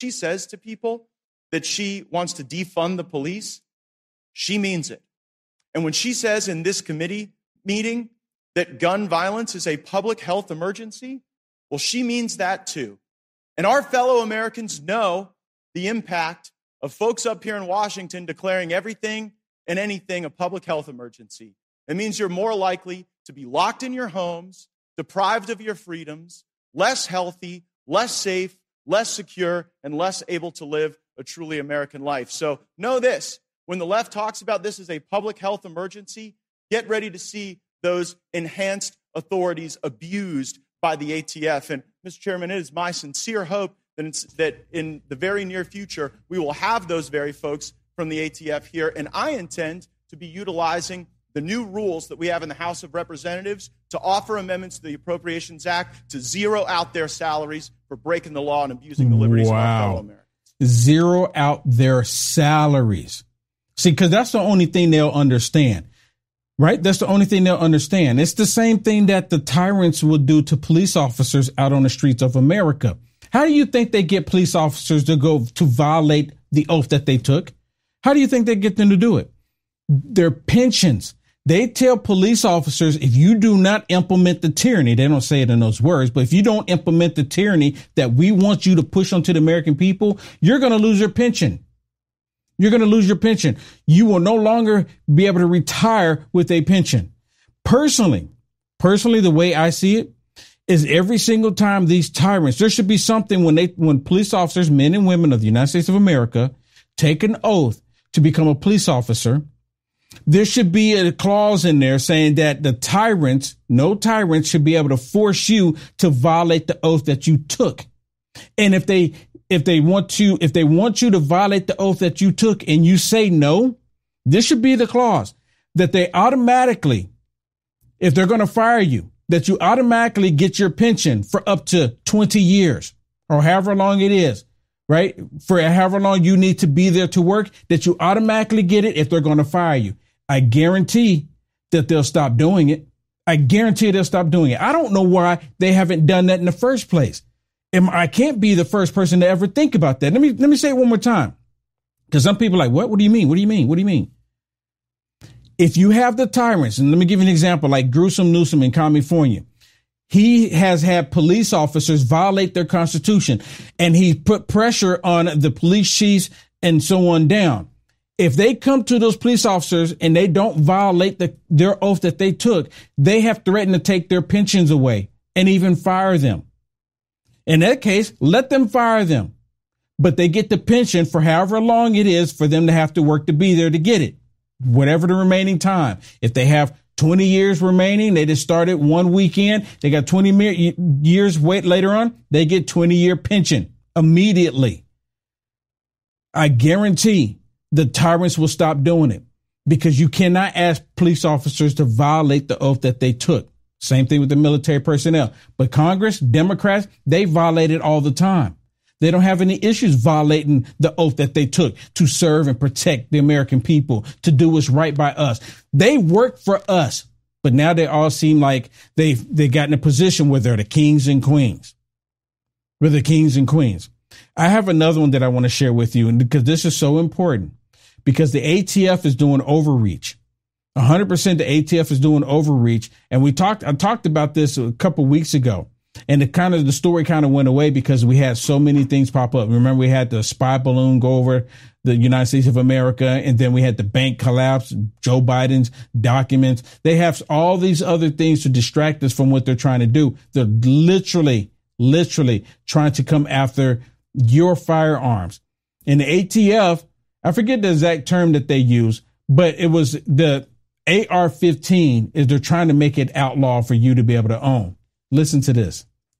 she says to people that she wants to defund the police, she means it. And when she says in this committee meeting that gun violence is a public health emergency, well, she means that too. And our fellow Americans know the impact of folks up here in Washington declaring everything and anything a public health emergency. It means you're more likely to be locked in your homes, deprived of your freedoms, less healthy, less safe, less secure, and less able to live a truly American life. So know this when the left talks about this as a public health emergency, get ready to see those enhanced authorities abused by the ATF. And Mr. Chairman, it is my sincere hope that, that in the very near future, we will have those very folks from the ATF here. And I intend to be utilizing the new rules that we have in the House of Representatives to offer amendments to the Appropriations Act to zero out their salaries for breaking the law and abusing the liberties wow. of fellow Americans. Zero out their salaries. See, because that's the only thing they'll understand right? That's the only thing they'll understand. It's the same thing that the tyrants will do to police officers out on the streets of America. How do you think they get police officers to go to violate the oath that they took? How do you think they get them to do it? Their pensions. They tell police officers if you do not implement the tyranny, they don't say it in those words, but if you don't implement the tyranny that we want you to push onto the American people, you're going to lose your pension. You're going to lose your pension. You will no longer be able to retire with a pension. Personally, personally, the way I see it is every single time these tyrants, there should be something when they, when police officers, men and women of the United States of America take an oath to become a police officer. There should be a clause in there saying that the tyrants, no tyrants should be able to force you to violate the oath that you took. And if they if they want to, if they want you to violate the oath that you took and you say no, this should be the clause that they automatically, if they're going to fire you, that you automatically get your pension for up to 20 years or however long it is, right? For however long you need to be there to work, that you automatically get it if they're going to fire you. I guarantee that they'll stop doing it. I guarantee they'll stop doing it. I don't know why they haven't done that in the first place. I can't be the first person to ever think about that. Let me let me say it one more time. Because some people are like, what? What do you mean? What do you mean? What do you mean? If you have the tyrants, and let me give you an example, like Gruesome Newsom in California, he has had police officers violate their constitution, and he put pressure on the police chiefs and so on down. If they come to those police officers and they don't violate the, their oath that they took, they have threatened to take their pensions away and even fire them. In that case, let them fire them, but they get the pension for however long it is for them to have to work to be there to get it, whatever the remaining time. If they have 20 years remaining, they just started one weekend, they got 20 years wait later on, they get 20 year pension immediately. I guarantee the tyrants will stop doing it because you cannot ask police officers to violate the oath that they took. Same thing with the military personnel. But Congress, Democrats, they violate it all the time. They don't have any issues violating the oath that they took to serve and protect the American people, to do what's right by us. They work for us, but now they all seem like they've they got in a position where they're the kings and queens. We're the kings and queens. I have another one that I want to share with you, and because this is so important, because the ATF is doing overreach. 100% the ATF is doing overreach. And we talked, I talked about this a couple weeks ago. And the kind of the story kind of went away because we had so many things pop up. Remember, we had the spy balloon go over the United States of America, and then we had the bank collapse, Joe Biden's documents. They have all these other things to distract us from what they're trying to do. They're literally, literally trying to come after your firearms. And the ATF, I forget the exact term that they use, but it was the AR-15 is they're trying to make it outlaw for you to be able to own. Listen to this.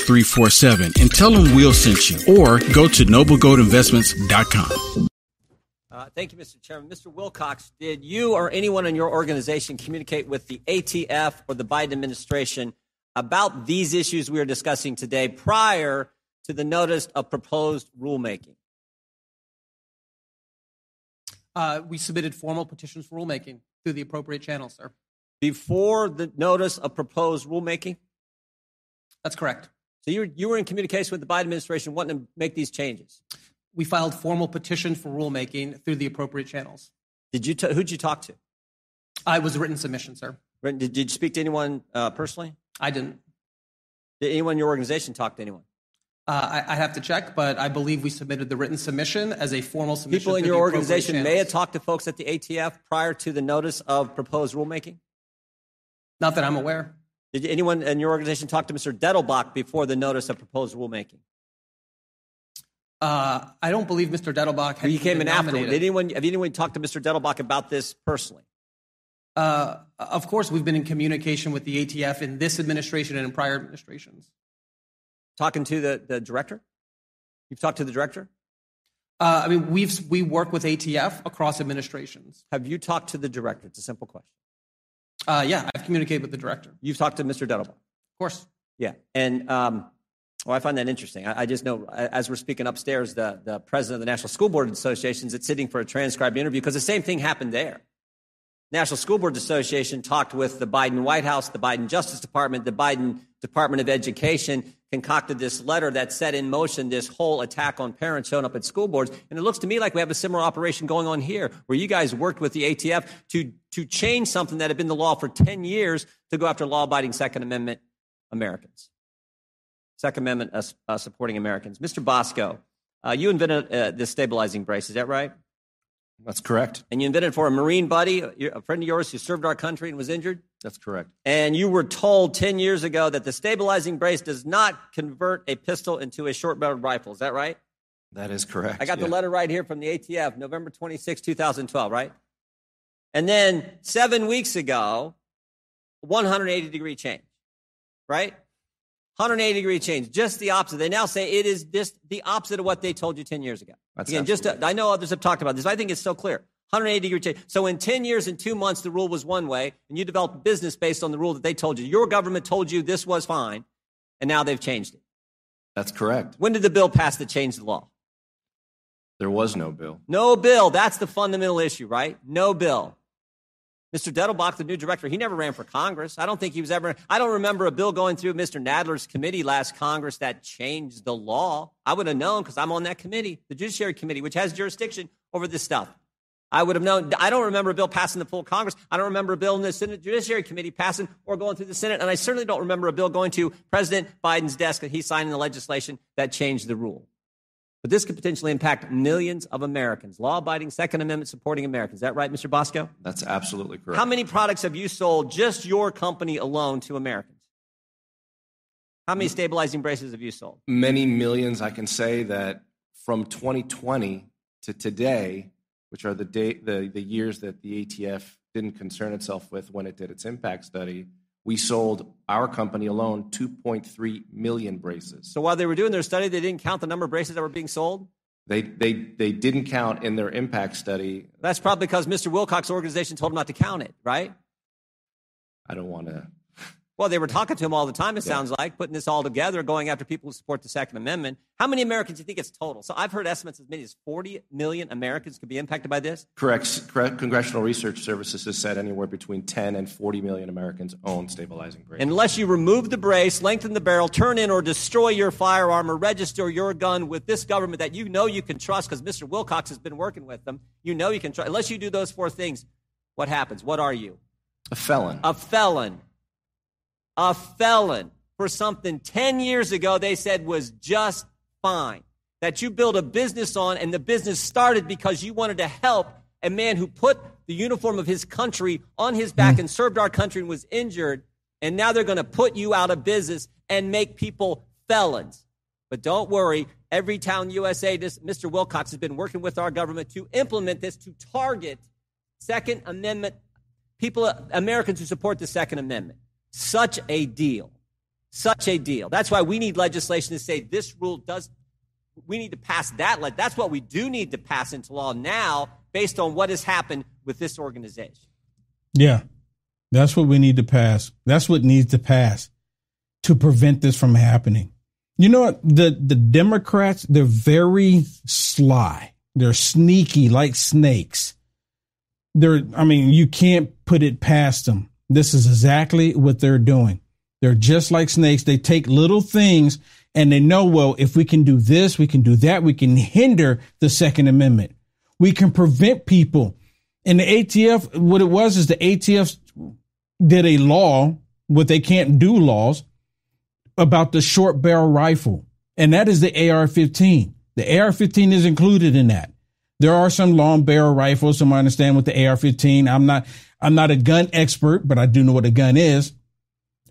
5347 and tell them we'll send you or go to noblegoldinvestments.com. Uh, thank you, Mr. Chairman. Mr. Wilcox, did you or anyone in your organization communicate with the ATF or the Biden administration about these issues we are discussing today prior to the notice of proposed rulemaking? Uh, we submitted formal petitions for rulemaking through the appropriate channels, sir. Before the notice of proposed rulemaking? That's correct. So you were, you were in communication with the Biden administration wanting to make these changes? We filed formal petitions for rulemaking through the appropriate channels. Did you t- who'd you talk to? I was a written submission, sir. Did, did you speak to anyone uh, personally? I didn't. Did anyone in your organization talk to anyone? Uh, I, I, have to check, but I believe we submitted the written submission as a formal submission. People in your organization may have talked to folks at the ATF prior to the notice of proposed rulemaking? Not that I'm aware. Did anyone in your organization talk to Mr. Dettelbach before the notice of proposed rulemaking? Uh, I don't believe Mr. Dettelbach had. He came in afterward. Did anyone have anyone talked to Mr. Dettelbach about this personally? Uh, of course, we've been in communication with the ATF in this administration and in prior administrations. Talking to the, the director? You've talked to the director? Uh, I mean, we've we work with ATF across administrations. Have you talked to the director? It's a simple question. Uh, yeah, I've communicated with the director. You've talked to Mr. Dettelbach? Of course. Yeah. And um, well, I find that interesting. I, I, just know, as we're speaking upstairs, the, the president of the National School Board Association is sitting for a transcribed interview because the same thing happened there. National School Boards Association talked with the Biden White House, the Biden Justice Department, the Biden Department of Education, concocted this letter that set in motion this whole attack on parents showing up at school boards. And it looks to me like we have a similar operation going on here, where you guys worked with the ATF to, to change something that had been the law for 10 years to go after law abiding Second Amendment Americans. Second Amendment uh, supporting Americans. Mr. Bosco, uh, you invented uh, this stabilizing brace, is that right? That's correct. And you invented for a Marine buddy, a friend of yours who served our country and was injured? That's correct. And you were told 10 years ago that the stabilizing brace does not convert a pistol into a short barreled rifle. Is that right? That is correct. I got yeah. the letter right here from the ATF, November 26, 2012, right? And then seven weeks ago, 180 degree change, right? 180 degree change, just the opposite. They now say it is just the opposite of what they told you 10 years ago. That's Again, just to, I know others have talked about this. I think it's so clear. 180 degree change. So in 10 years and two months, the rule was one way, and you developed a business based on the rule that they told you. Your government told you this was fine, and now they've changed it. That's correct. When did the bill pass that changed the law? There was no bill. No bill. That's the fundamental issue, right? No bill. Mr. Dettelbach, the new director, he never ran for Congress. I don't think he was ever. I don't remember a bill going through Mr. Nadler's committee last Congress that changed the law. I would have known because I'm on that committee, the Judiciary Committee, which has jurisdiction over this stuff. I would have known. I don't remember a bill passing the full Congress. I don't remember a bill in the Senate Judiciary Committee passing or going through the Senate. And I certainly don't remember a bill going to President Biden's desk that he signed the legislation that changed the rule. But this could potentially impact millions of Americans, law abiding, Second Amendment supporting Americans. Is that right, Mr. Bosco? That's absolutely correct. How many products have you sold, just your company alone, to Americans? How many stabilizing braces have you sold? Many millions. I can say that from 2020 to today, which are the, day, the, the years that the ATF didn't concern itself with when it did its impact study, we sold our company alone 2.3 million braces. So while they were doing their study, they didn't count the number of braces that were being sold? They, they, they didn't count in their impact study. That's probably because Mr. Wilcox's organization told them not to count it, right? I don't want to well, they were talking to him all the time, it yeah. sounds like, putting this all together, going after people who support the Second Amendment. How many Americans do you think it's total? So I've heard estimates as many as 40 million Americans could be impacted by this. Correct. Congressional Research Services has said anywhere between 10 and 40 million Americans own stabilizing braces. Unless you remove the brace, lengthen the barrel, turn in or destroy your firearm or register your gun with this government that you know you can trust because Mr. Wilcox has been working with them, you know you can trust. Unless you do those four things, what happens? What are you? A felon. A felon a felon for something 10 years ago they said was just fine. That you built a business on, and the business started because you wanted to help a man who put the uniform of his country on his back mm. and served our country and was injured. And now they're going to put you out of business and make people felons. But don't worry, Everytown USA, this, Mr. Wilcox has been working with our government to implement this to target Second Amendment people, Americans who support the Second Amendment. Such a deal. such a deal. That's why we need legislation to say this rule does, we need to pass that. That's what we do need to pass into law now based on what has happened with this organization. Yeah, that's what we need to pass. That's what needs to pass to prevent this from happening. You know what? The, the Democrats, they're very sly. They're sneaky like snakes. They're, I mean, you can't put it past them. This is exactly what they're doing. They're just like snakes. They take little things and they know, well, if we can do this, we can do that, we can hinder the Second Amendment. We can prevent people. And the ATF, what it was is the ATF did a law, what they can't do laws about the short barrel rifle. And that is the AR 15. The AR 15 is included in that. There are some long barrel rifles, some I understand with the AR 15. I'm not, I'm not a gun expert, but I do know what a gun is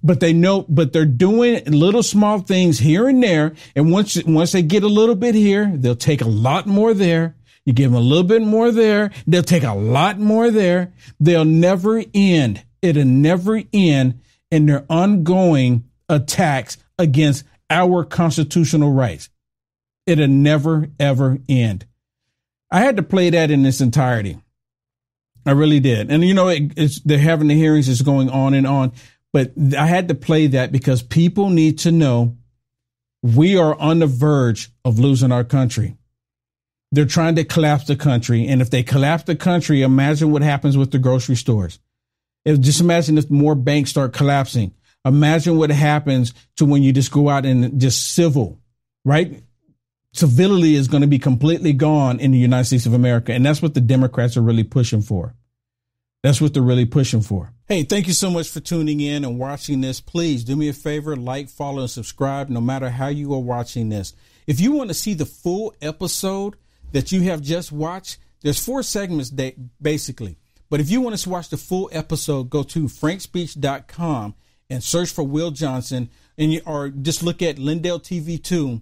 but they know, but they're doing little small things here and there. And once, once they get a little bit here, they'll take a lot more there. You give them a little bit more there. They'll take a lot more there. They'll never end. It'll never end in their ongoing attacks against our constitutional rights. It'll never, ever end. I had to play that in its entirety. I really did. And you know, it, they're having the hearings, it's going on and on. But I had to play that because people need to know we are on the verge of losing our country. They're trying to collapse the country. And if they collapse the country, imagine what happens with the grocery stores. If, just imagine if more banks start collapsing. Imagine what happens to when you just go out and just civil, right? Civility is going to be completely gone in the United States of America. And that's what the Democrats are really pushing for. That's what they're really pushing for. Hey, thank you so much for tuning in and watching this. Please do me a favor, like, follow, and subscribe no matter how you are watching this. If you want to see the full episode that you have just watched, there's four segments basically. But if you want to watch the full episode, go to frankspeech.com and search for Will Johnson and you, or just look at Lindell TV 2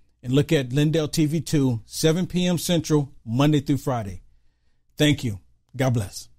and look at Lindell TV 2, 7 p.m. Central, Monday through Friday. Thank you. God bless.